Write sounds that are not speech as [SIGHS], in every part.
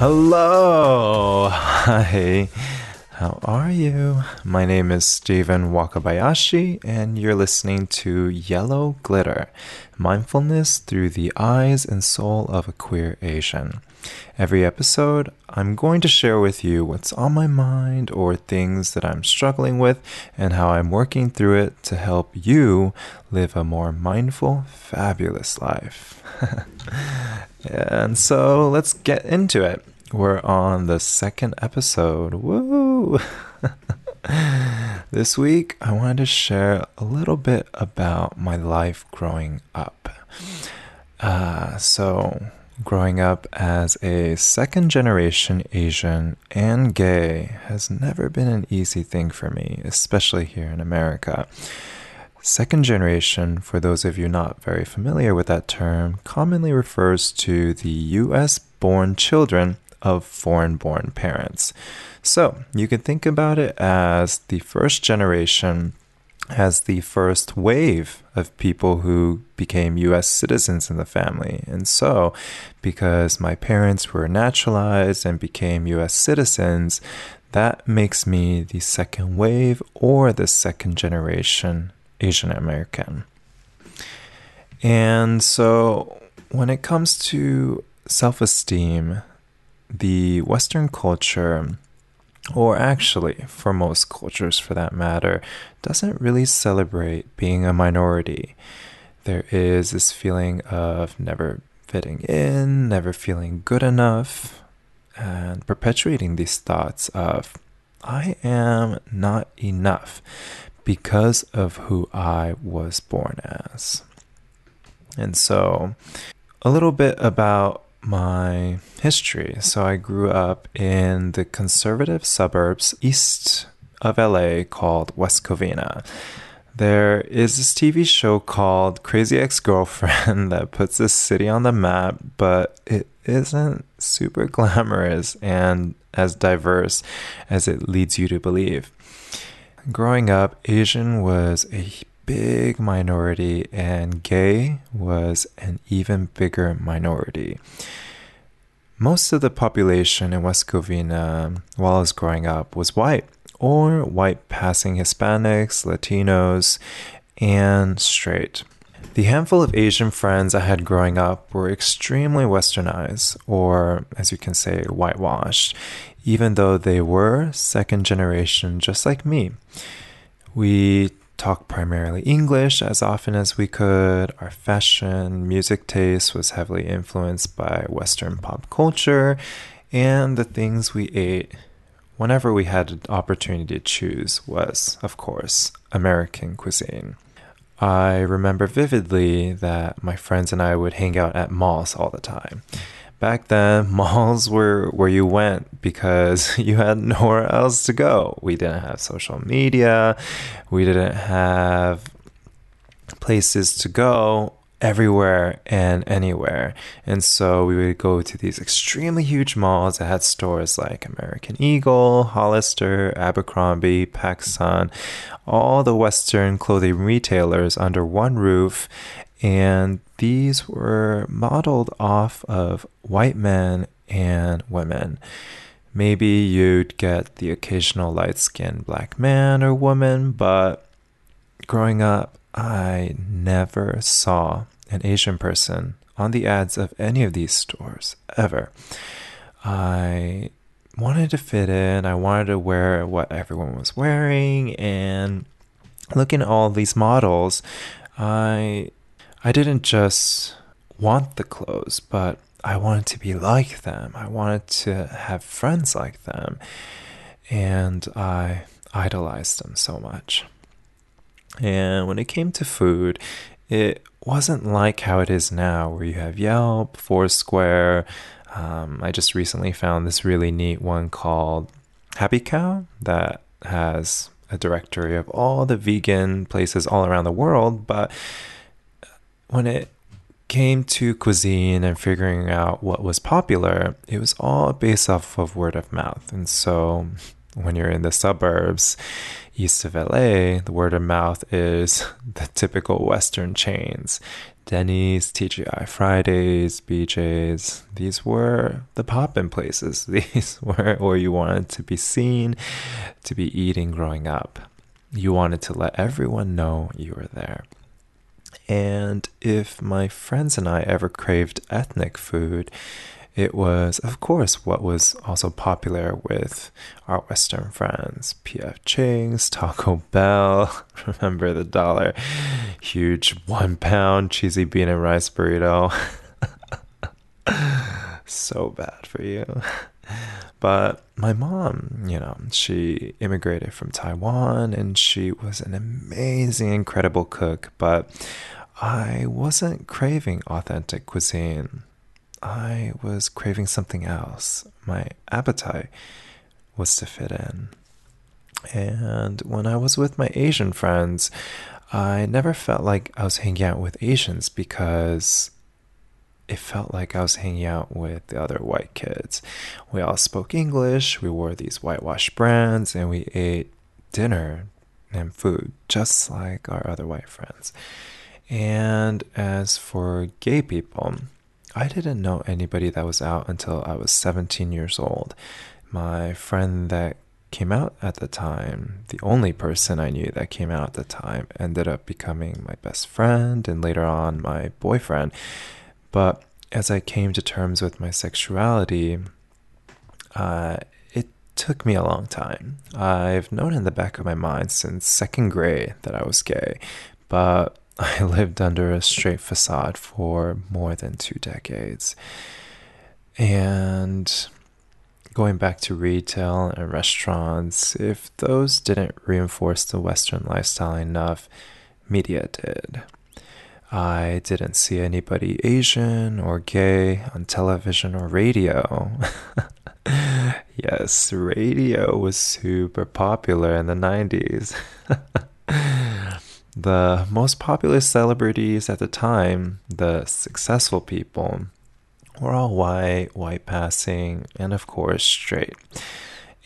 Hello. Hi. How are you? My name is Steven Wakabayashi, and you're listening to Yellow Glitter Mindfulness Through the Eyes and Soul of a Queer Asian. Every episode, I'm going to share with you what's on my mind or things that I'm struggling with and how I'm working through it to help you live a more mindful, fabulous life. [LAUGHS] and so let's get into it. We're on the second episode. Woo! [LAUGHS] this week, I wanted to share a little bit about my life growing up. Uh, so, growing up as a second generation Asian and gay has never been an easy thing for me, especially here in America. Second generation, for those of you not very familiar with that term, commonly refers to the US born children of foreign born parents. So you can think about it as the first generation as the first wave of people who became US citizens in the family. And so, because my parents were naturalized and became US citizens, that makes me the second wave or the second generation Asian American. And so, when it comes to self esteem, the Western culture, or actually for most cultures for that matter, doesn't really celebrate being a minority. There is this feeling of never fitting in, never feeling good enough, and perpetuating these thoughts of, I am not enough because of who I was born as. And so, a little bit about my history. So I grew up in the conservative suburbs east of LA called West Covina. There is this TV show called Crazy Ex Girlfriend [LAUGHS] that puts this city on the map, but it isn't super glamorous and as diverse as it leads you to believe. Growing up, Asian was a big minority, and gay was an even bigger minority. Most of the population in West Covina, while I was growing up, was white or white passing Hispanics, Latinos, and straight. The handful of Asian friends I had growing up were extremely westernized, or as you can say, whitewashed, even though they were second generation just like me. We talk primarily English as often as we could. Our fashion, music taste was heavily influenced by Western pop culture, and the things we ate whenever we had an opportunity to choose was, of course, American cuisine. I remember vividly that my friends and I would hang out at malls all the time back then [LAUGHS] malls were where you went because [LAUGHS] you had nowhere else to go. We didn't have social media. We didn't have places to go everywhere and anywhere. And so we would go to these extremely huge malls that had stores like american eagle hollister abercrombie pacsun all the western clothing retailers under one roof and these were modeled off of white men and women. Maybe you'd get the occasional light skinned black man or woman, but growing up, I never saw an Asian person on the ads of any of these stores ever. I wanted to fit in, I wanted to wear what everyone was wearing, and looking at all these models, I I didn't just want the clothes, but I wanted to be like them. I wanted to have friends like them. And I idolized them so much. And when it came to food, it wasn't like how it is now, where you have Yelp, Foursquare. Um, I just recently found this really neat one called Happy Cow that has a directory of all the vegan places all around the world. But when it came to cuisine and figuring out what was popular, it was all based off of word of mouth. And so when you're in the suburbs east of LA, the word of mouth is [LAUGHS] the typical Western chains Denny's, TGI Fridays, BJ's. These were the pop in places. [LAUGHS] These were where you wanted to be seen, to be eating growing up. You wanted to let everyone know you were there. And if my friends and I ever craved ethnic food, it was, of course, what was also popular with our Western friends PF Chang's, Taco Bell. [LAUGHS] Remember the dollar huge one pound cheesy bean and rice burrito? [LAUGHS] so bad for you. [LAUGHS] But my mom, you know, she immigrated from Taiwan and she was an amazing, incredible cook. But I wasn't craving authentic cuisine. I was craving something else. My appetite was to fit in. And when I was with my Asian friends, I never felt like I was hanging out with Asians because it felt like I was hanging out with the other white kids. We all spoke English, we wore these whitewashed brands, and we ate dinner and food just like our other white friends. And as for gay people, I didn't know anybody that was out until I was 17 years old. My friend that came out at the time, the only person I knew that came out at the time, ended up becoming my best friend and later on my boyfriend. But as I came to terms with my sexuality, uh, it took me a long time. I've known in the back of my mind since second grade that I was gay, but [LAUGHS] I lived under a straight facade for more than two decades. And going back to retail and restaurants, if those didn't reinforce the Western lifestyle enough, media did. I didn't see anybody Asian or gay on television or radio. [LAUGHS] yes, radio was super popular in the 90s. [LAUGHS] The most popular celebrities at the time, the successful people, were all white, white passing, and of course, straight.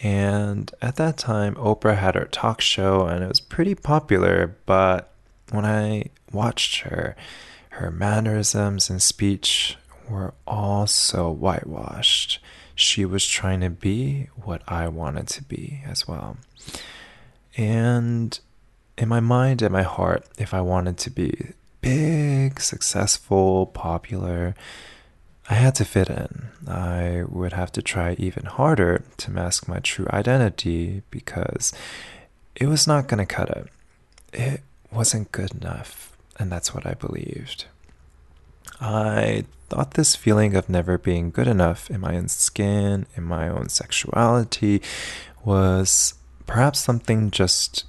And at that time, Oprah had her talk show and it was pretty popular, but when I watched her, her mannerisms and speech were all so whitewashed. She was trying to be what I wanted to be as well. And in my mind and my heart, if I wanted to be big, successful, popular, I had to fit in. I would have to try even harder to mask my true identity because it was not going to cut it. It wasn't good enough, and that's what I believed. I thought this feeling of never being good enough in my own skin, in my own sexuality, was perhaps something just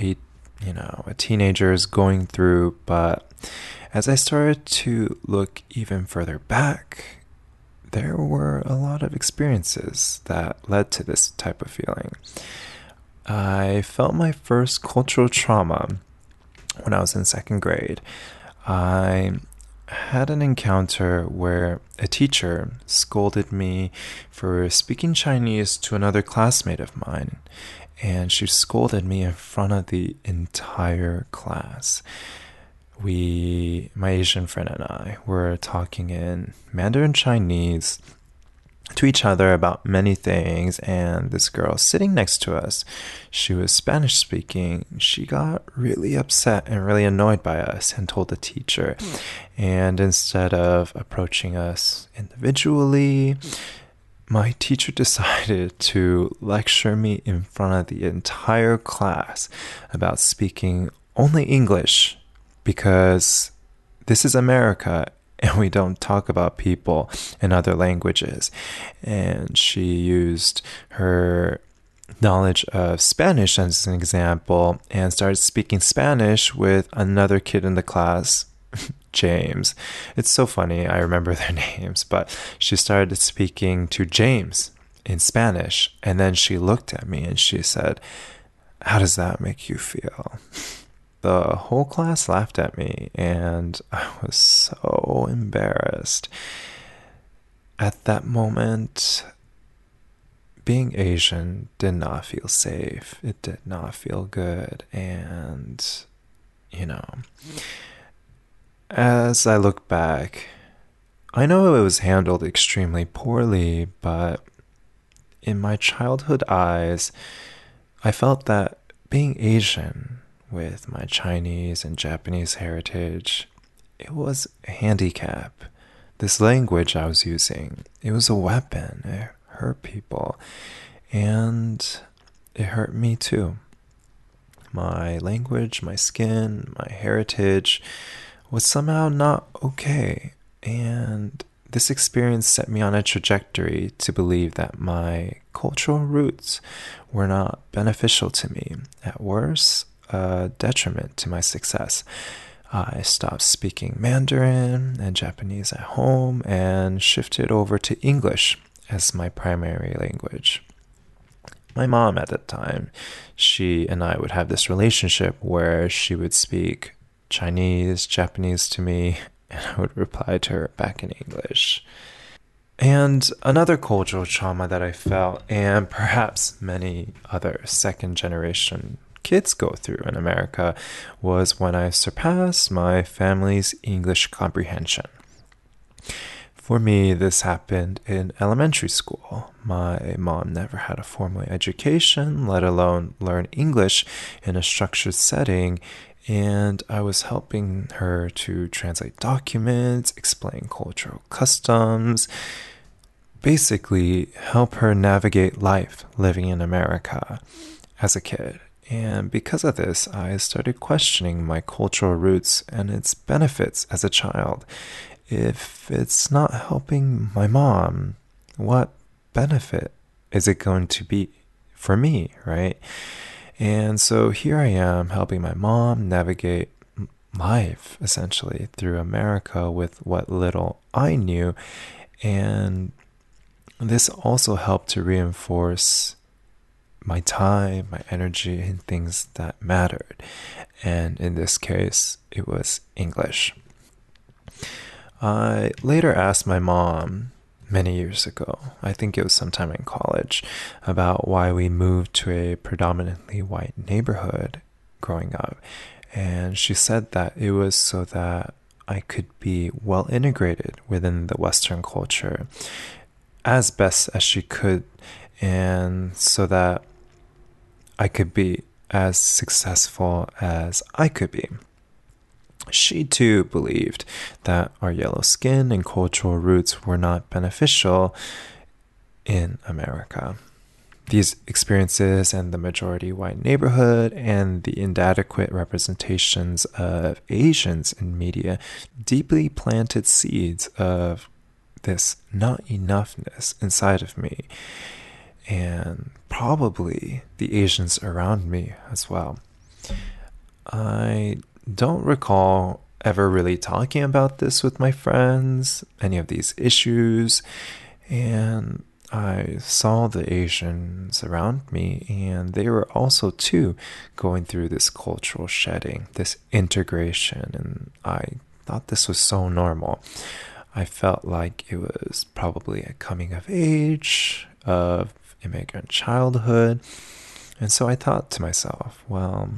a you know, a teenager is going through. But as I started to look even further back, there were a lot of experiences that led to this type of feeling. I felt my first cultural trauma when I was in second grade. I had an encounter where a teacher scolded me for speaking Chinese to another classmate of mine and she scolded me in front of the entire class. We, my Asian friend and I, were talking in Mandarin Chinese to each other about many things, and this girl sitting next to us, she was Spanish speaking. She got really upset and really annoyed by us and told the teacher. Hmm. And instead of approaching us individually, my teacher [LAUGHS] decided to lecture me in front of the entire class about speaking only English because this is America and we don't talk about people in other languages. And she used her knowledge of Spanish as an example and started speaking Spanish with another kid in the class [LAUGHS] James. It's so funny. I remember [LAUGHS] their names, but she started speaking to James in Spanish. And then she looked at me and she said, How does that make you feel? [LAUGHS] The whole class laughed at me, and [LAUGHS] I was so embarrassed. At that moment, being Asian did not feel safe. It did not feel good. And, you know, as I look back, I know it was handled extremely poorly, but in my childhood eyes, I felt that being Asian with my Chinese and Japanese heritage, it was a handicap. This language I was using, it was a weapon. It hurt people. And it hurt me too. My language, my skin, my heritage was somehow not okay. And this experience set me on a trajectory to believe that my cultural roots were not beneficial to me. At worst, a detriment to my success. I stopped speaking Mandarin and Japanese at home and shifted over to English as my primary language. My mom at that time, she and I would have this relationship where she would speak Chinese, Japanese to me, [LAUGHS] and I would reply to her back in English. And another cultural trauma that I felt, and perhaps many other second generation kids go through in America, was when I surpassed my family's English comprehension. For me, this happened in elementary school. My mom never had a formal education, let alone learn English in a structured setting, and I was helping her to translate documents, explain cultural customs, basically help her navigate life living in America as a kid. And because of this, I started questioning my cultural roots and its benefits as a child. If it's not helping my mom, what benefit is it going to be for me, right? And so here I am helping my mom navigate life essentially through America with what little I knew. And this also helped to reinforce my time, my energy, and things that mattered. And in this case, it was English. I later asked my mom many years ago, I think it was sometime in college, about why we moved to a predominantly white neighborhood growing up. And she said that it was so that I could be well integrated within the Western culture as best as she could, and so that I could be as successful as I could be. She too believed that our yellow skin and cultural roots were not beneficial in America. These experiences and the majority white neighborhood and the inadequate representations of Asians in media deeply planted seeds of this not enoughness inside of me and probably the Asians around me as well. I don't recall ever really talking about this with my friends, any of these issues, and I saw the Asians around me, and they were also too going through this cultural shedding, this integration, and I thought this was so normal. I felt like it was probably a coming of age of immigrant childhood. And so I thought to myself, well,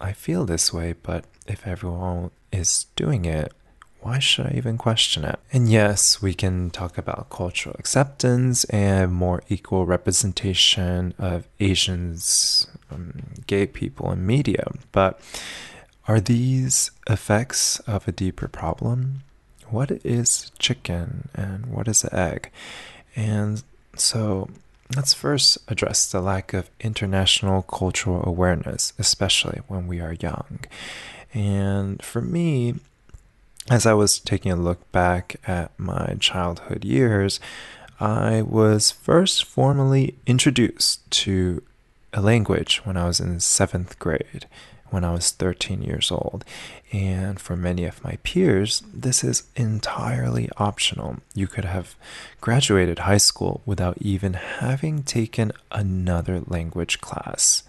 I feel this way, but if everyone is doing it, why should I even question it? And yes, we can talk about cultural acceptance and more equal representation of Asians, um, gay people in media, but are these effects of a deeper problem? What is chicken and what is the egg? And so Let's first address the lack of international cultural awareness, especially when we are young. And for me, as I was taking a look back at my childhood years, I was first formally introduced to a language when I was in seventh grade when I was 13 years old. And for many of my peers, this is entirely optional. You could have graduated high school without even having taken another language class.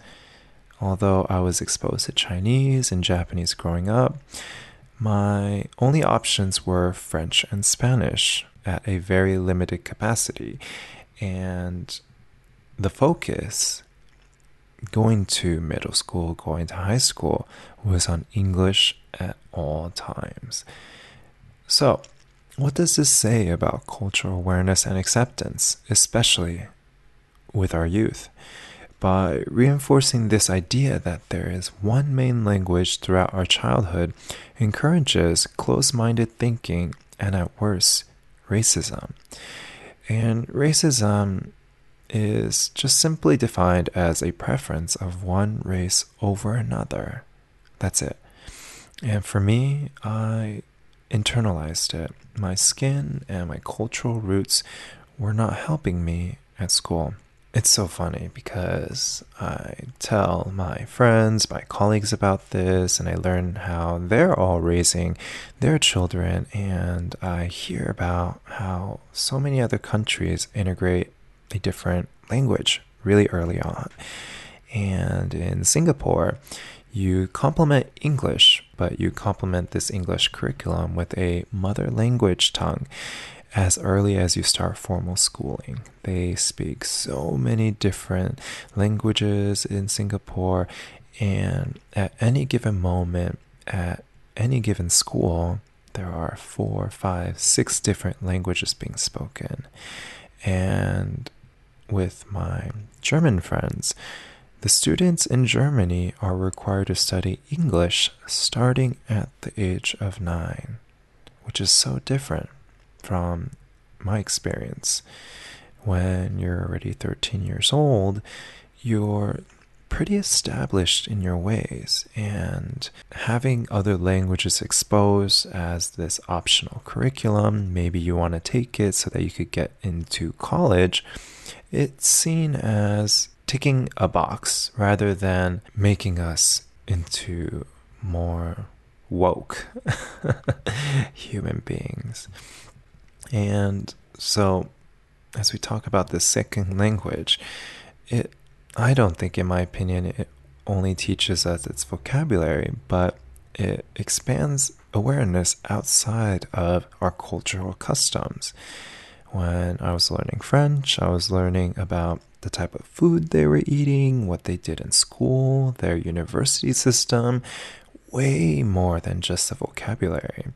Although I was exposed to Chinese and Japanese growing up, my only options were French and Spanish at a very limited capacity. And the focus going to middle school, going to high school was on English at all times. So, what does this say about cultural awareness and acceptance, especially with our youth? By reinforcing this idea that there is one main language throughout our childhood encourages close minded thinking and, at worst, racism. And racism is just simply defined as a preference of one race over another. That's it. And for me, I internalized it. My skin and my cultural roots were not helping me at school. It's so funny because I tell my friends, my colleagues about this, and I learn how they're all raising their children, and I hear about how so many other countries integrate a different language really early on. And in Singapore, you complement English, but you complement this English curriculum with a mother language tongue as early as you start formal schooling. They speak so many different languages in Singapore, and at any given moment, at any given school, there are four, five, six different languages being spoken. And with my German friends, the students in Germany are required to study English starting at the age of nine, which is so different from my experience. When you're already 13 years old, you're pretty established in your ways, and having other languages exposed as this optional curriculum, maybe you want to take it so that you could get into college, it's seen as ticking a box rather than making us into more woke [LAUGHS] human beings. And so, as we talk about the second language, it I don't think, in my opinion, it only teaches us its vocabulary, but it expands awareness outside of our cultural customs. When I was learning French, I was learning about the type of food they were eating, what they did in school, their university system, way more than just the vocabulary.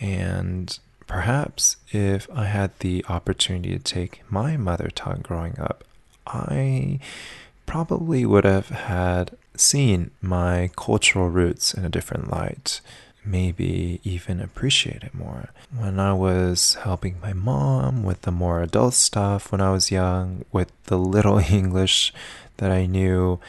And perhaps if I had the opportunity to take my mother tongue growing up, I probably would have had seen my cultural roots in a different light, maybe even appreciate it more. When I was helping my mom with the more adult stuff when I was young, with the little [LAUGHS] English that I knew,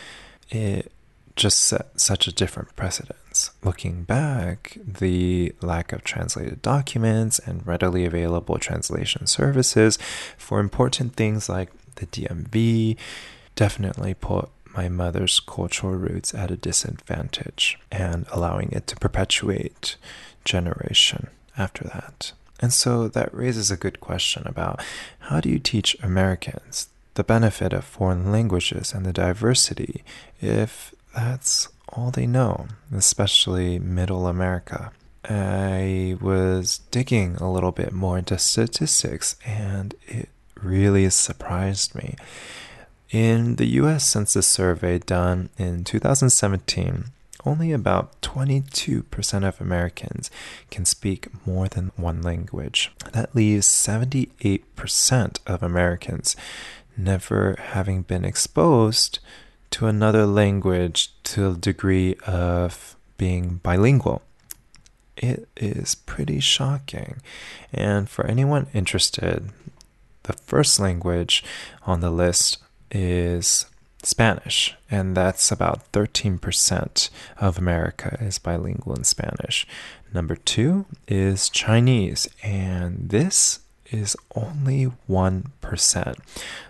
it just set such a different precedence. Looking back, the lack of translated documents and readily available translation services for important things like the DMV definitely put my mother's cultural roots at a disadvantage and allowing it to perpetuate generation after that. And so that raises a good question about how do you teach Americans the benefit of foreign languages and the diversity if that's all they know, especially middle America. I was digging a little bit more into statistics and it really surprised me. In the US Census survey done in 2017, only about 22% of Americans can speak more than one language. That leaves 78% of Americans never having been exposed to another language to a degree of being bilingual. It is pretty shocking. And for anyone interested, the first language on the list is Spanish, and that's about 13% of America is bilingual in Spanish. Number two is Chinese, and this is only 1%.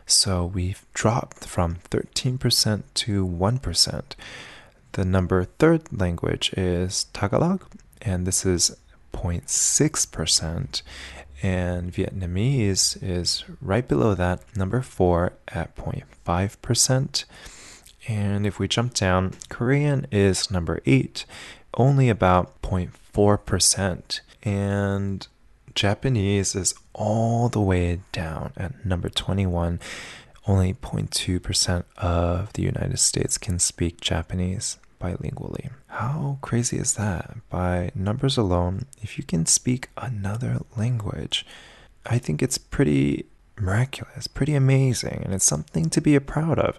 So we've dropped from 13% to 1%. The number third language is Tagalog, and this is 0.6%. And Vietnamese is right below that, number four at 0.5%. And if we jump down, Korean is number eight, only about 0.4%. And Japanese is all the way down at number 21, only 0.2% of the United States can speak Japanese bilingually. How crazy is that? By numbers alone, if you can speak another language, I think it's pretty miraculous, pretty amazing, and it's something to be proud of.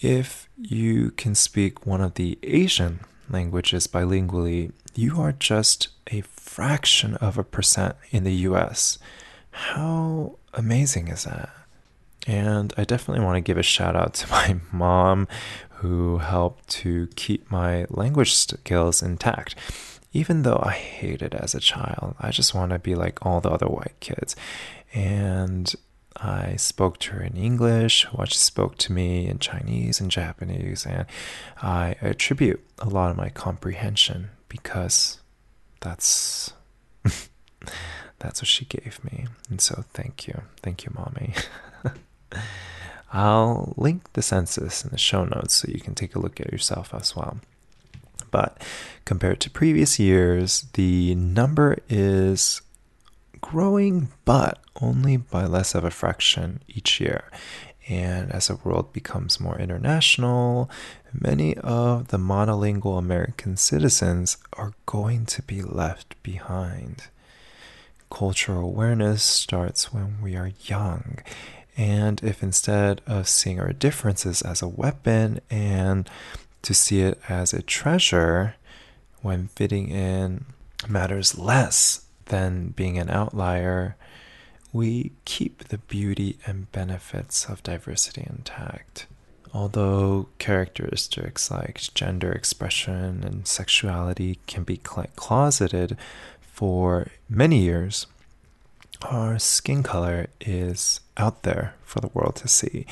If you can speak one of the Asian languages bilingually, you are just a fraction of a percent in the US. How amazing is that? And I definitely want to give a shout out to [LAUGHS] my mom who helped to keep my language skills intact. Even though I hated as a child, I just want to be like all the other white kids. And I spoke to her in English, while she spoke to me in Chinese and Japanese, and I attribute a lot of my comprehension because that's [LAUGHS] that's what she gave me. And so thank you. Thank you, mommy. [LAUGHS] I'll link the census in the show notes so you can take a look at yourself as well. But compared to previous years, the number is growing, but only by less of a fraction each year. And as the world becomes more international, many of the monolingual American citizens are going to be left behind. Cultural awareness starts when we are young. And if instead of seeing our differences as a weapon and to see it as a treasure, when fitting in matters less than being an outlier, we keep the beauty and benefits of diversity intact. Although characteristics like gender expression and sexuality can be closeted for many years, our skin color is out there for the world to see.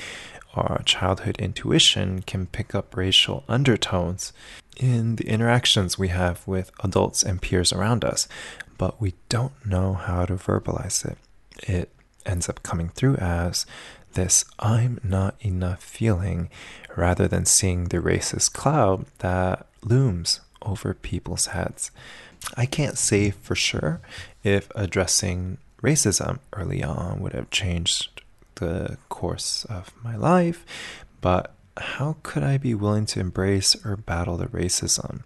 Our childhood intuition can pick up racial undertones in the interactions we have with adults and peers around us, but we don't know how to verbalize it it ends up coming through as this I'm not enough feeling rather than seeing the racist cloud that looms over people's heads. I can't say for sure if addressing racism early on would have changed the course of my life, but how could I be willing to embrace or battle the racism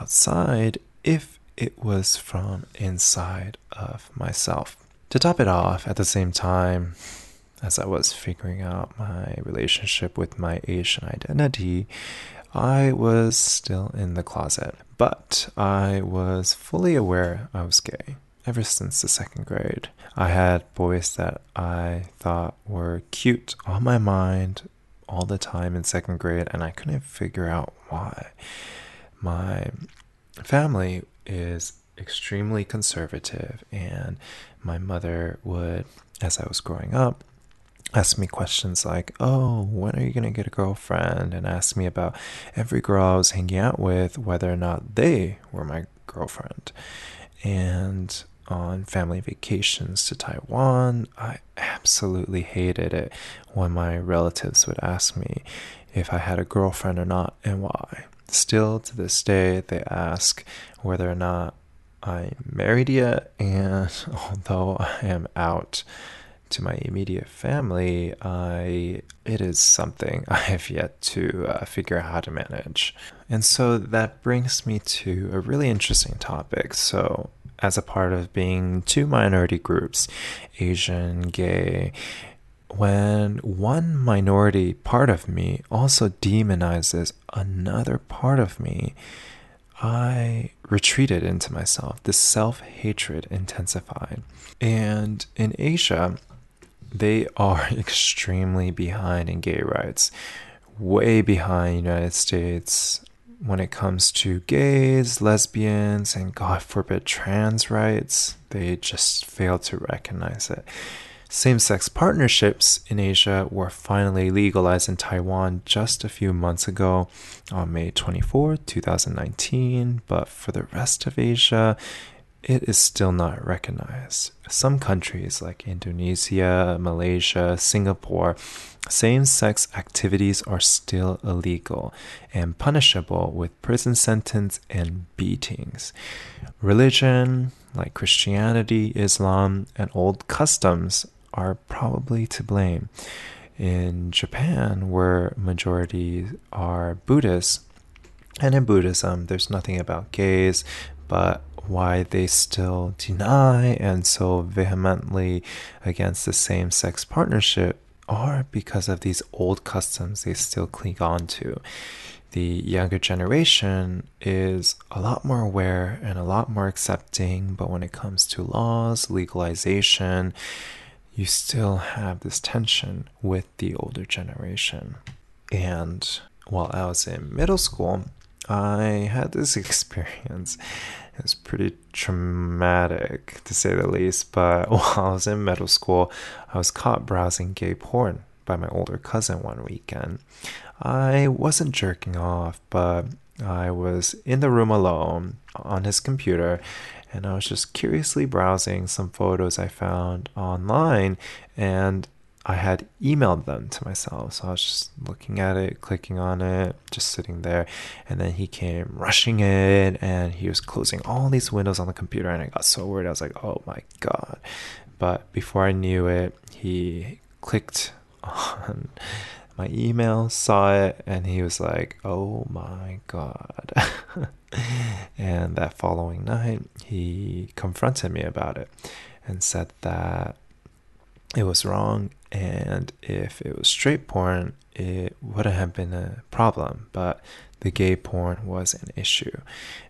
outside if it was from inside of myself? To top it off, at the same time as I was figuring out my relationship with my Asian identity, I was still in the closet. But I was fully aware I was gay ever since the second grade. I had boys that I thought were cute on my mind all the time in second grade, and I couldn't figure out why. My family is extremely conservative, and my mother would, as I was growing up, ask me questions like, Oh, when are you going to get a girlfriend? And ask me about every girl I was hanging out with, whether or not they were my girlfriend. And on family vacations to Taiwan, I absolutely hated it when my relatives would ask me if I had a girlfriend or not and why. Still to this day, they ask whether or not I'm married yet, and [LAUGHS] although I am out to my immediate family, I it is something I have yet to uh, figure out how to manage. And so that brings me to a really interesting topic. So, as a part of being two minority groups, Asian, gay, when one minority part of me also demonizes another part of me, I retreated into myself. The self hatred intensified. And in Asia, they are [LAUGHS] extremely behind in gay rights, way behind United States when it comes to gays, lesbians, and God forbid trans rights. They just fail to recognize it. Same sex partnerships in Asia were finally legalized in Taiwan just a few months ago on May 24, 2019, but for the rest of Asia, it is still not recognized. Some countries like Indonesia, Malaysia, Singapore, same sex activities are still illegal and punishable with prison sentence and beatings. Religion, like Christianity, Islam, and old customs are probably to blame. in Japan, where majority are Buddhists, and in Buddhism, there's nothing about gays, but why they still deny and so vehemently against the same sex partnership are because of these old customs they still cling on to. The younger generation is a lot more aware and a lot more accepting, but when it comes to laws, legalization, you still have this tension with the older generation. And while I was in middle school, I had this [LAUGHS] experience. It was pretty traumatic to say the least, but [LAUGHS] while I was in middle school, I was caught browsing gay porn by my older cousin one weekend. I wasn't jerking off, but I was in the room alone on his computer and I was just curiously browsing some photos I found online and I had emailed them to myself. So I was just looking at it, clicking on it, just sitting there. And then he came rushing in and he was closing all these windows on the computer. And I got so worried. I was like, oh my God. But before I knew it, he clicked on [LAUGHS] my email, saw it, and he was like, oh my God. [LAUGHS] and that following night, he confronted me about it and said that it was wrong and if it was straight porn it wouldn't have been a problem but the gay porn was an issue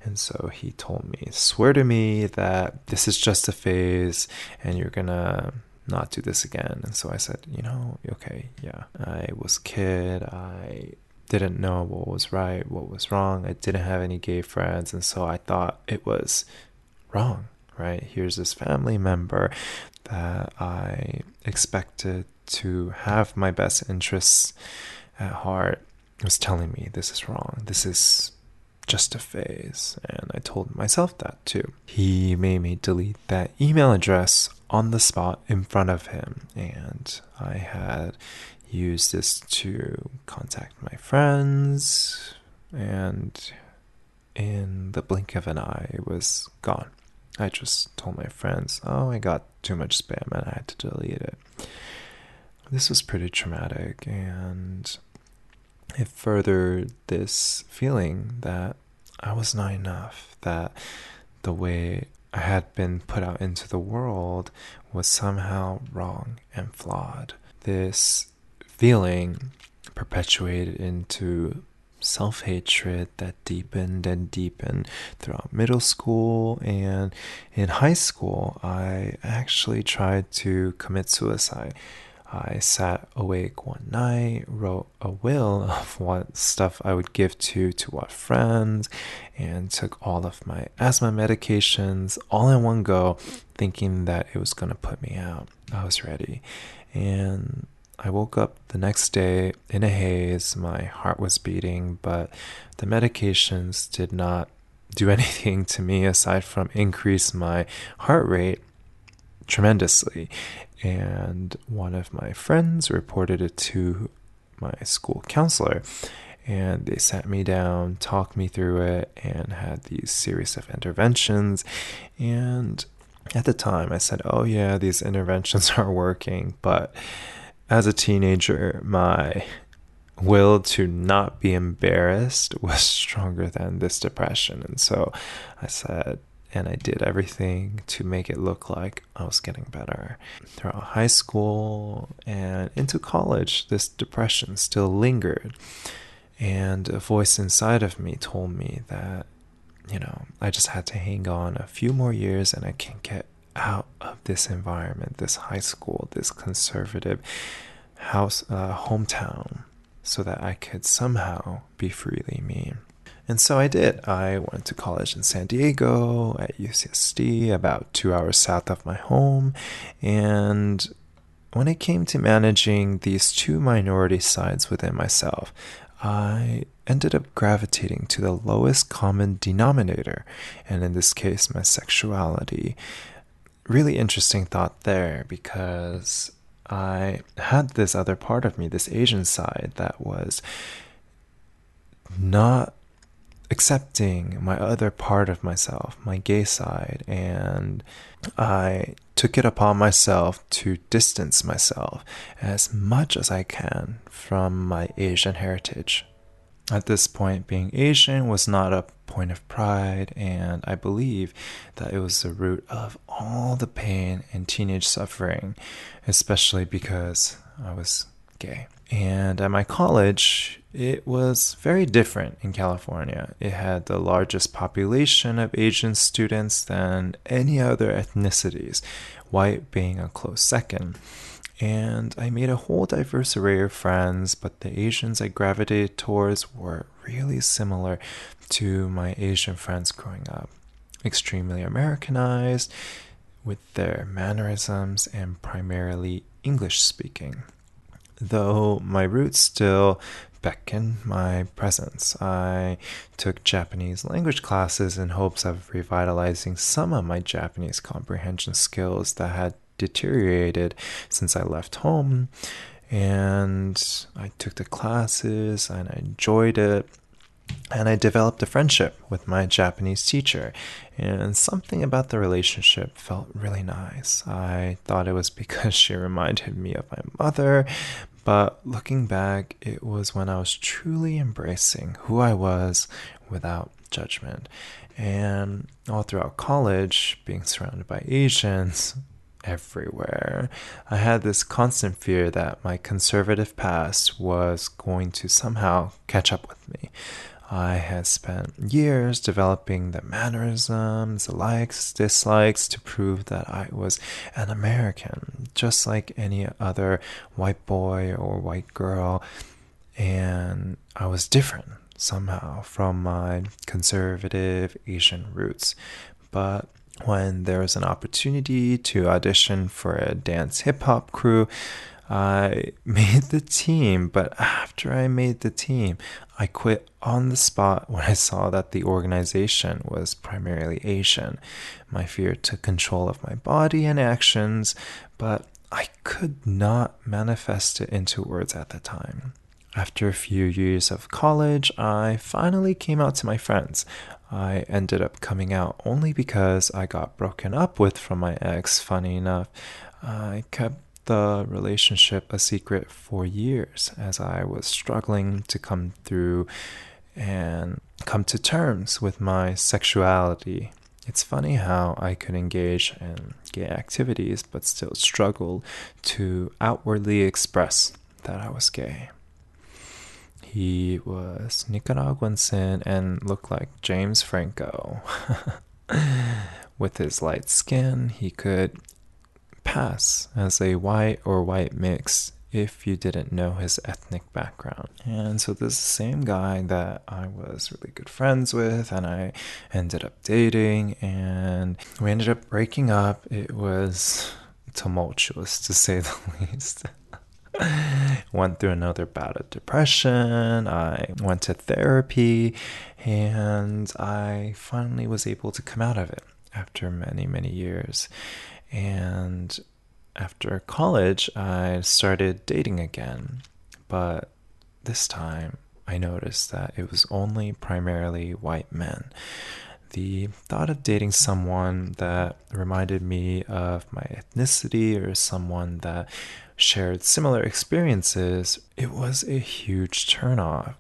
and so he told me swear to me that this is just a phase and you're gonna not do this again and so i said you know okay yeah i was kid i didn't know what was right what was wrong i didn't have any gay friends and so i thought it was wrong right? Here's this family member that I expected to have my best interests at heart was telling me this is wrong. This is just a phase. And I told myself that too. He made me delete that email address on the spot in front of him. And I had used this to contact my friends. And in the blink of an eye, it was gone. I just told my friends, oh, I got too much spam and I had to delete it. This was pretty traumatic and it furthered this feeling that I was not enough, that the way I had been put out into the world was somehow wrong and flawed. This feeling perpetuated into self hatred that deepened and deepened throughout middle school and in high school. I actually tried to commit suicide. I sat awake one night, wrote a will of what stuff I would give to to what friends, and took all of my asthma medications all in one go, thinking that it was going to put me out. I was ready. And I woke up the next day in a haze. My heart was beating, but the medications did not do [LAUGHS] anything to me aside from increase my heart rate tremendously. And one of my friends reported it to my school counselor. And they sat me down, talked me through it, and had these series of interventions. And at the time, I said, Oh, yeah, these interventions [LAUGHS] are working. But as a teenager, my will to not be embarrassed was [LAUGHS] stronger than this depression. And so I said, and I did everything to make it look like I was getting better. Throughout high school and into college, this depression still lingered. And a voice inside of me told me that, you know, I just had to hang on a few more years and I can get out of this environment, this high school, this conservative house, uh, hometown, so that I could somehow be freely me. And so I did. I went to college in San Diego at UCSD, about two hours south of my home. And when it came to managing these two minority sides within myself, I ended up gravitating to the lowest common denominator, and in this case, my sexuality really interesting thought there because I had this other part of me, this Asian side, that was not accepting my other part of myself, my gay side. And I took it upon myself to distance myself as much as I can from my Asian heritage. At this point, being Asian was not a point of pride, and I believe that it was the root of all the pain and teenage suffering, especially because I was gay. And at my college, it was very different in California. It had the largest population of Asian students than any other ethnicities, white being a close second. And I made a whole diverse array of friends, but the Asians I gravitated towards were really similar to my Asian friends growing up. Extremely Americanized, with their mannerisms and primarily English speaking though my roots still beckon my presence. I took Japanese language classes in hopes of revitalizing some of my Japanese comprehension skills that had deteriorated since I left home. And I took the classes and I enjoyed it. And I developed a friendship with my Japanese teacher, and something about the relationship felt really nice. I thought it was [LAUGHS] because she reminded me of my mother, but looking back, it was when I was truly embracing who I was without judgment. And all throughout college, being surrounded by Asians everywhere, I had this constant fear that my conservative past was going to somehow catch up with me. I had spent years developing the mannerisms, the likes, dislikes to prove that I was an American, just like any other white boy or white girl. And I was different somehow from my conservative Asian roots. But when there was an opportunity to audition for a dance hip hop crew, I [LAUGHS] made the team, but after I made the team, I quit on the spot when I saw that the organization was primarily Asian. My fear took control of my body and actions, but I could not manifest it into words at the time. After a few years of college, I finally came out to my friends. I ended up coming out only because I got broken up with from my ex, funny enough. I kept the relationship a secret for years as I was struggling to come through and come to terms with my sexuality. It's funny how I could engage in gay activities but still struggle to outwardly express that I was gay. He was Nicaraguan sin and looked like James Franco. [LAUGHS] With his light skin, he could pass as a white or white mix if you didn't know his ethnic background. And so this same guy that I was really good friends with and I ended up dating and we ended up breaking up. It was tumultuous to say the [LAUGHS] least. [SIGHS] went through another bout of depression. I went to therapy and I finally was able to come out of it after many, many years. And after college, I started dating again. But this time, I noticed that it was only primarily white men. The thought of dating someone that reminded me of my ethnicity or someone that shared similar experiences, it was a huge turnoff.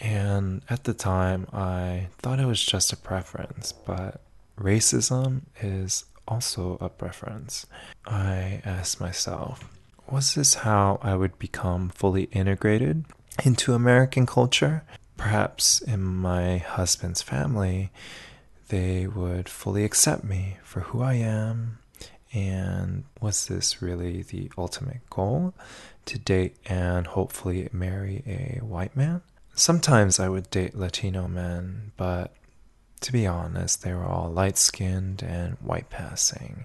And at the time, I thought it was just a preference, but racism is also a preference. I asked myself, was this how I would become fully integrated into American culture? Perhaps in my husband's family, they would fully accept me for who I am. And was this really the ultimate goal? To date and hopefully marry a white man? Sometimes I would date Latino men, but to be honest, they were all light skinned and white passing.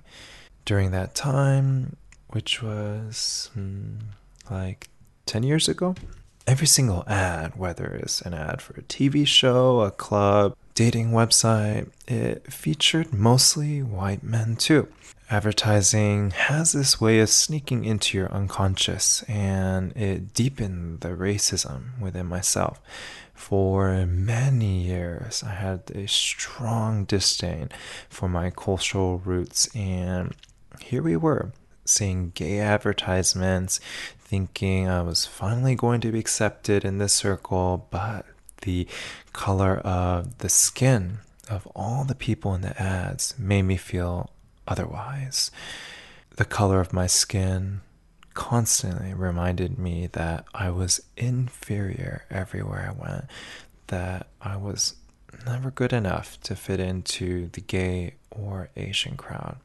During that time, which was hmm, like 10 years ago, every single ad, whether it's an ad for a TV show, a club, dating website, it featured mostly white men too. Advertising has this way of sneaking into your unconscious and it deepened the racism within myself. For many years, I had a strong disdain for my cultural roots, and here we were seeing gay advertisements, thinking I was finally going to be accepted in this circle, but the color of the skin of all the people in the ads made me feel otherwise. The color of my skin constantly reminded me that I was inferior everywhere I went, that I was never good enough to fit into the gay or Asian crowd.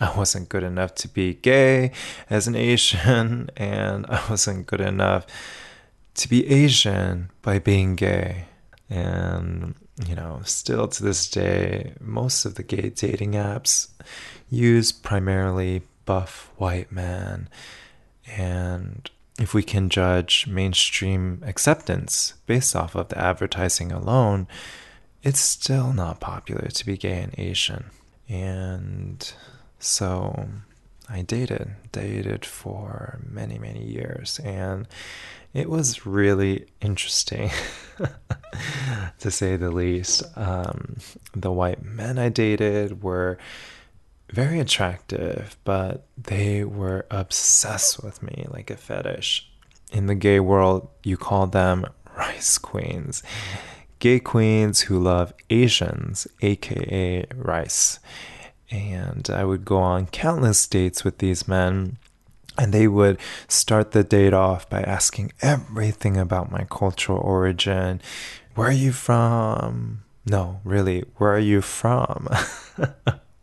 I wasn't good enough to be gay as an Asian, [LAUGHS] and I wasn't good enough to be Asian by being gay. And, you know, still to this day, most of the gay dating apps use primarily buff white men. And if we can judge mainstream acceptance based off of the advertising alone, it's still not popular to be gay and Asian. And so I dated, dated for many, many years. And it was really interesting, [LAUGHS] to say the least. Um, the white men I dated were very attractive, but they were obsessed with me like a fetish. In the gay world, you call them rice queens. Gay queens who love Asians, aka rice. And I would go on countless dates with these men. And they would start the date off by asking everything about my cultural origin. Where are you from? No, really, where are you from?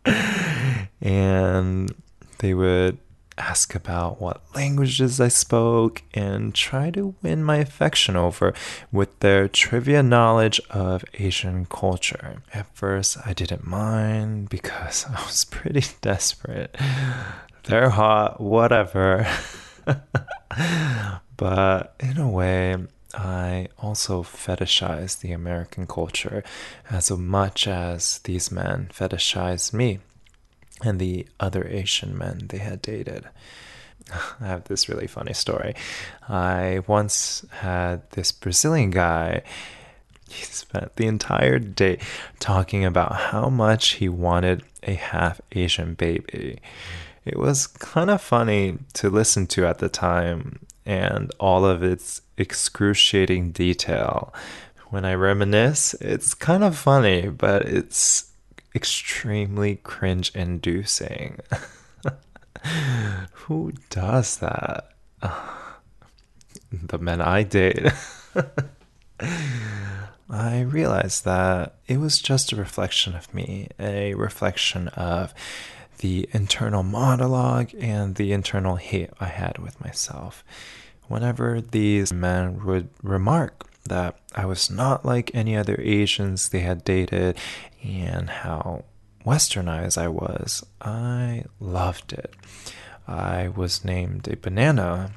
[LAUGHS] and they would ask about what languages I spoke and try to win my affection over with their trivia knowledge of Asian culture. At first, I didn't mind because [LAUGHS] I was pretty [LAUGHS] desperate. They're hot, whatever. [LAUGHS] but in a way, I also fetishize the American culture as much as these men fetishize me and the other Asian men they had dated. [LAUGHS] I have this really funny story. I once had this Brazilian guy. He spent the entire day talking about how much he wanted a half Asian baby. It was kind of funny to listen to at the time, and all of its excruciating detail. When I reminisce, it's kind of funny, but it's extremely cringe inducing. [LAUGHS] Who does that? [SIGHS] the men I date. [LAUGHS] I realized that it was just a reflection of me, a reflection of the internal monologue and the internal hate I had with myself. Whenever these men would remark that I was not like any other Asians they had dated and how westernized I was. I loved it. I was named a banana,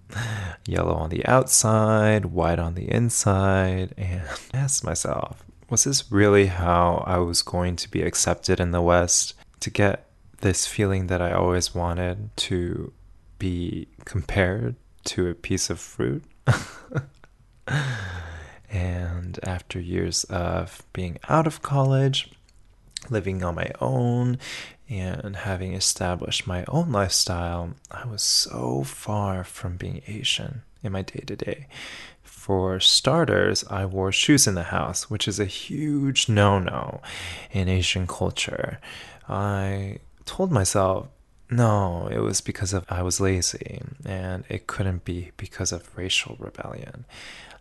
[LAUGHS] yellow on the outside, white on the inside, and I [LAUGHS] asked myself, was this really how I was going to be accepted in the West? To get this feeling that I always wanted to be compared to a piece of fruit? [LAUGHS] [LAUGHS] and after years of being out of college, living on my own, and having established my own lifestyle, I was so far from being Asian in my day to day. For starters, I wore shoes in the house, which is a huge no no in Asian culture. I told myself, no, it was because of I was lazy, and it couldn't be because of racial rebellion.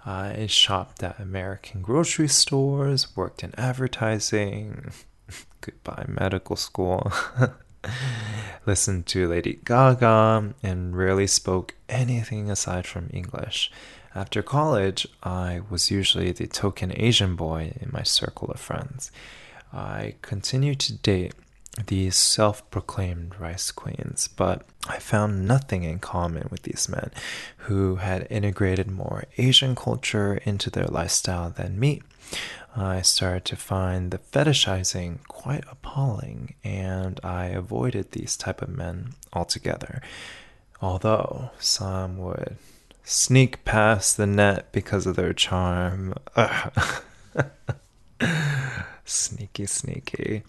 I shopped at American grocery stores, worked in advertising, [LAUGHS] goodbye medical school, [LAUGHS] listened to Lady Gaga, and rarely spoke anything aside from English. After college, I was usually the token Asian boy in my circle of friends. I continued to date these self proclaimed rice queens, but I found nothing in common with these men who had integrated more Asian culture into their lifestyle than me. I started to find the fetishizing quite appalling, and I avoided these type of men altogether. Although some would sneak past the net because of their charm. [LAUGHS] sneaky, sneaky.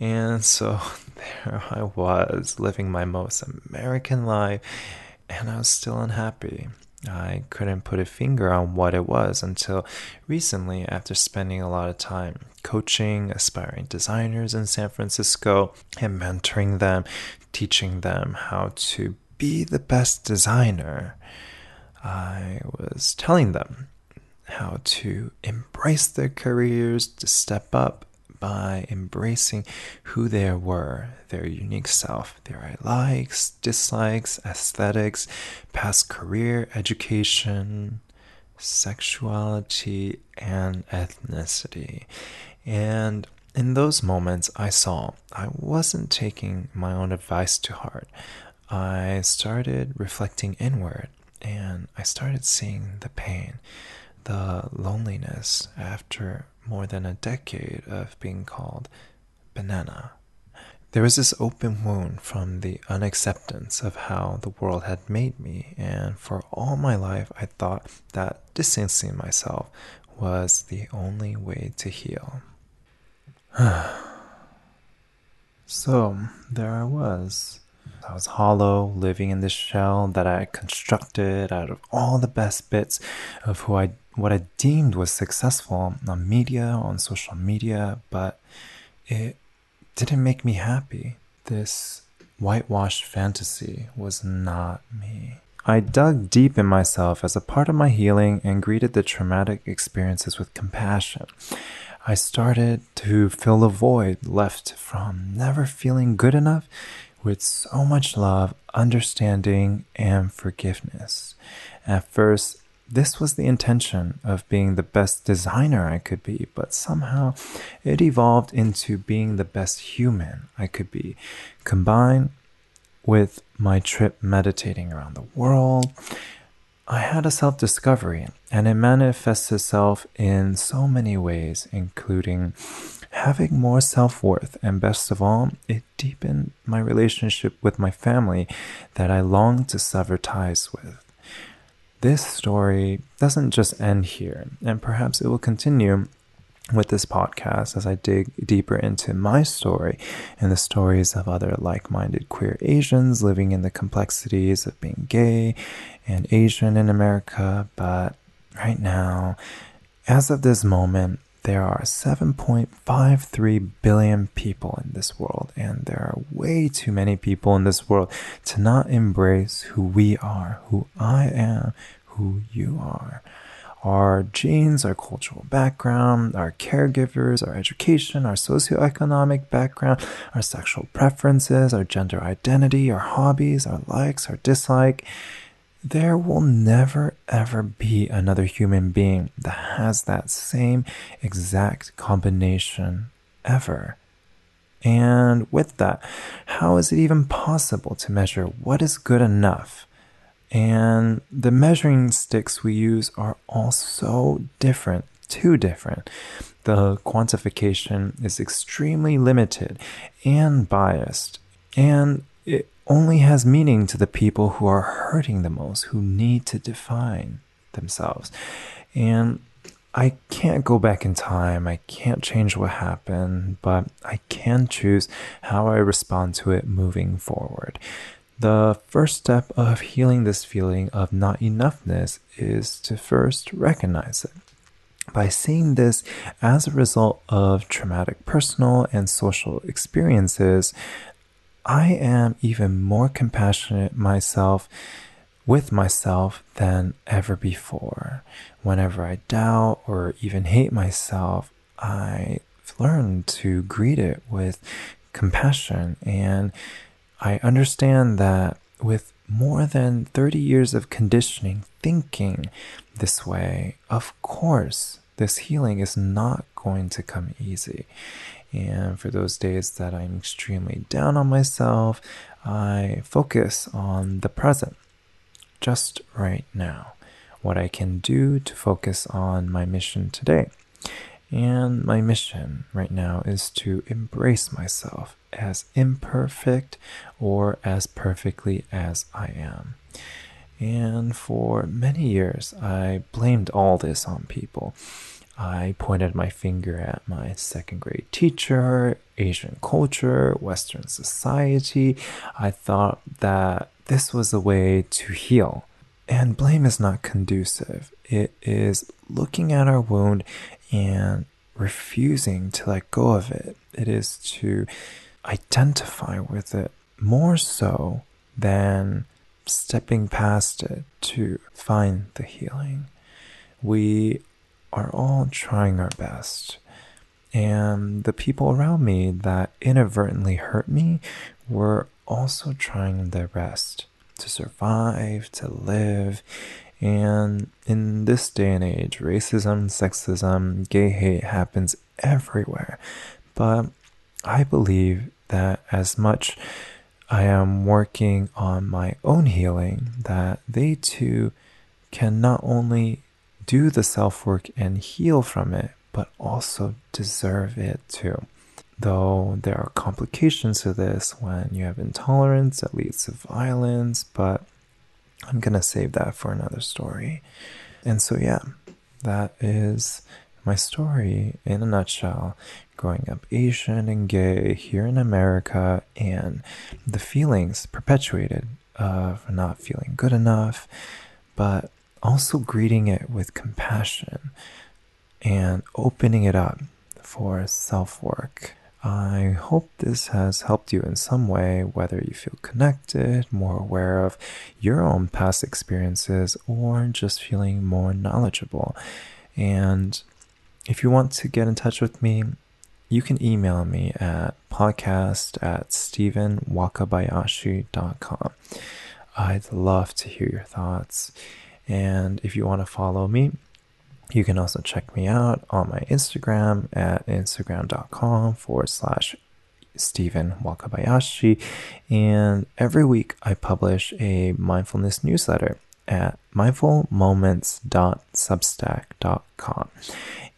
And so [LAUGHS] there I was, living my most American life, and I was still unhappy. I couldn't put a finger on what it was until recently, after spending a lot of time coaching aspiring designers in San Francisco and mentoring them, teaching them how to be the best designer. I was telling them how to embrace their careers, to step up by embracing who they were, their unique self, their likes, dislikes, aesthetics, past career, education, sexuality, and ethnicity. And in those moments, I saw I wasn't taking my own advice to heart. I started reflecting inward and I started seeing the pain, the loneliness after more than a decade of being called banana. There was this open wound from the unacceptance of how the world had made me, and for all my life I thought that distancing myself was the only way to heal. [SIGHS] so there I was. I was hollow, living in this shell that I constructed out of all the best bits of who I what I deemed was successful on media, on social media, but it didn't make me happy. This whitewashed fantasy was not me. I dug deep in myself as a part of my healing and greeted the traumatic experiences with compassion. I started to fill the void left from never feeling good enough with so much love, understanding, and forgiveness. At first, this was the intention of being the best designer I could be, but somehow it evolved into being the best human I could be, combined with my trip meditating around the world. I had a self discovery, and it manifests itself in so many ways, including having more self worth, and best of all, it deepened my relationship with my family that I longed to sever ties with. This story doesn't just end here, and perhaps it will continue with this podcast as I dig deeper into my story and the stories of other like minded queer Asians living in the complexities of being gay and Asian in America. But right now, as of this moment, there are 7.53 billion people in this world, and there are way too many people in this world to not embrace who we are, who I am, who you are. Our genes, our cultural background, our caregivers, our education, our socioeconomic background, our sexual preferences, our gender identity, our hobbies, our likes, our dislike there will never ever be another human being that has that same exact combination ever. And with that, how is it even possible to measure what is good enough? And the measuring sticks we use are all so different, too different. The quantification is extremely limited and biased. And it only has meaning to the people who are hurting the most, who need to define themselves. And I can't go back in time. I can't change what happened, but I can choose how I respond to it moving forward. The first step of healing this feeling of not enoughness is to first recognize it. By seeing this as a result of traumatic personal and social experiences, I am even more compassionate myself with myself than ever before. Whenever I doubt or even hate myself, I've learned to greet it with compassion. And I understand that with more than 30 years of conditioning, thinking this way, of course, this healing is not going to come easy. And for those days that I'm extremely down on myself, I focus on the present, just right now, what I can do to focus on my mission today. And my mission right now is to embrace myself as imperfect or as perfectly as I am. And for many years, I blamed all this on people. I pointed my finger at my second grade teacher, Asian culture, Western society. I thought that this was a way to heal. And blame is not conducive. It is looking at our wound and refusing to let go of it. It is to identify with it more so than stepping past it to find the healing. We are all trying our best. And the people around me that inadvertently hurt me were also trying their best to survive, to live. And in this day and age, racism, sexism, gay hate happens everywhere. But I believe that as much I am working on my own healing, that they too can not only do the self work and heal from it, but also deserve it too. Though there are complications to this when you have intolerance that leads to violence, but I'm gonna save that for another story. And so, yeah, that is my story in a nutshell growing up Asian and gay here in America, and the feelings perpetuated of not feeling good enough, but also greeting it with compassion and opening it up for self work. I hope this has helped you in some way, whether you feel connected, more aware of your own past experiences, or just feeling more knowledgeable. And if you want to get in touch with me, you can email me at podcast at stephenwakabayashi.com. I'd love to hear your thoughts. And if you want to follow me, you can also check me out on my Instagram at instagram.com forward slash Stephen Wakabayashi. And every week I publish a mindfulness newsletter at mindfulmoments.substack.com.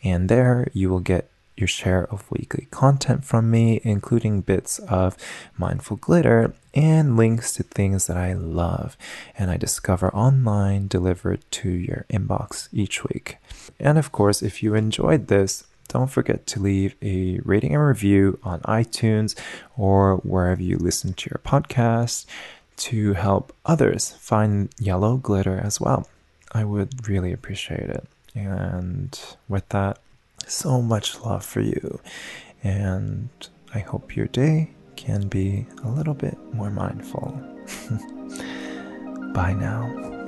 And there you will get your share of weekly content from me, including bits of mindful glitter and links to things that I love and I discover online delivered to your inbox each week. And of course, if you enjoyed this, don't forget to leave a rating and review on iTunes or wherever you listen to your podcast to help others find yellow glitter as well. I would really appreciate it. And with that, so much love for you. And I hope your day can be a little bit more mindful. [LAUGHS] Bye now.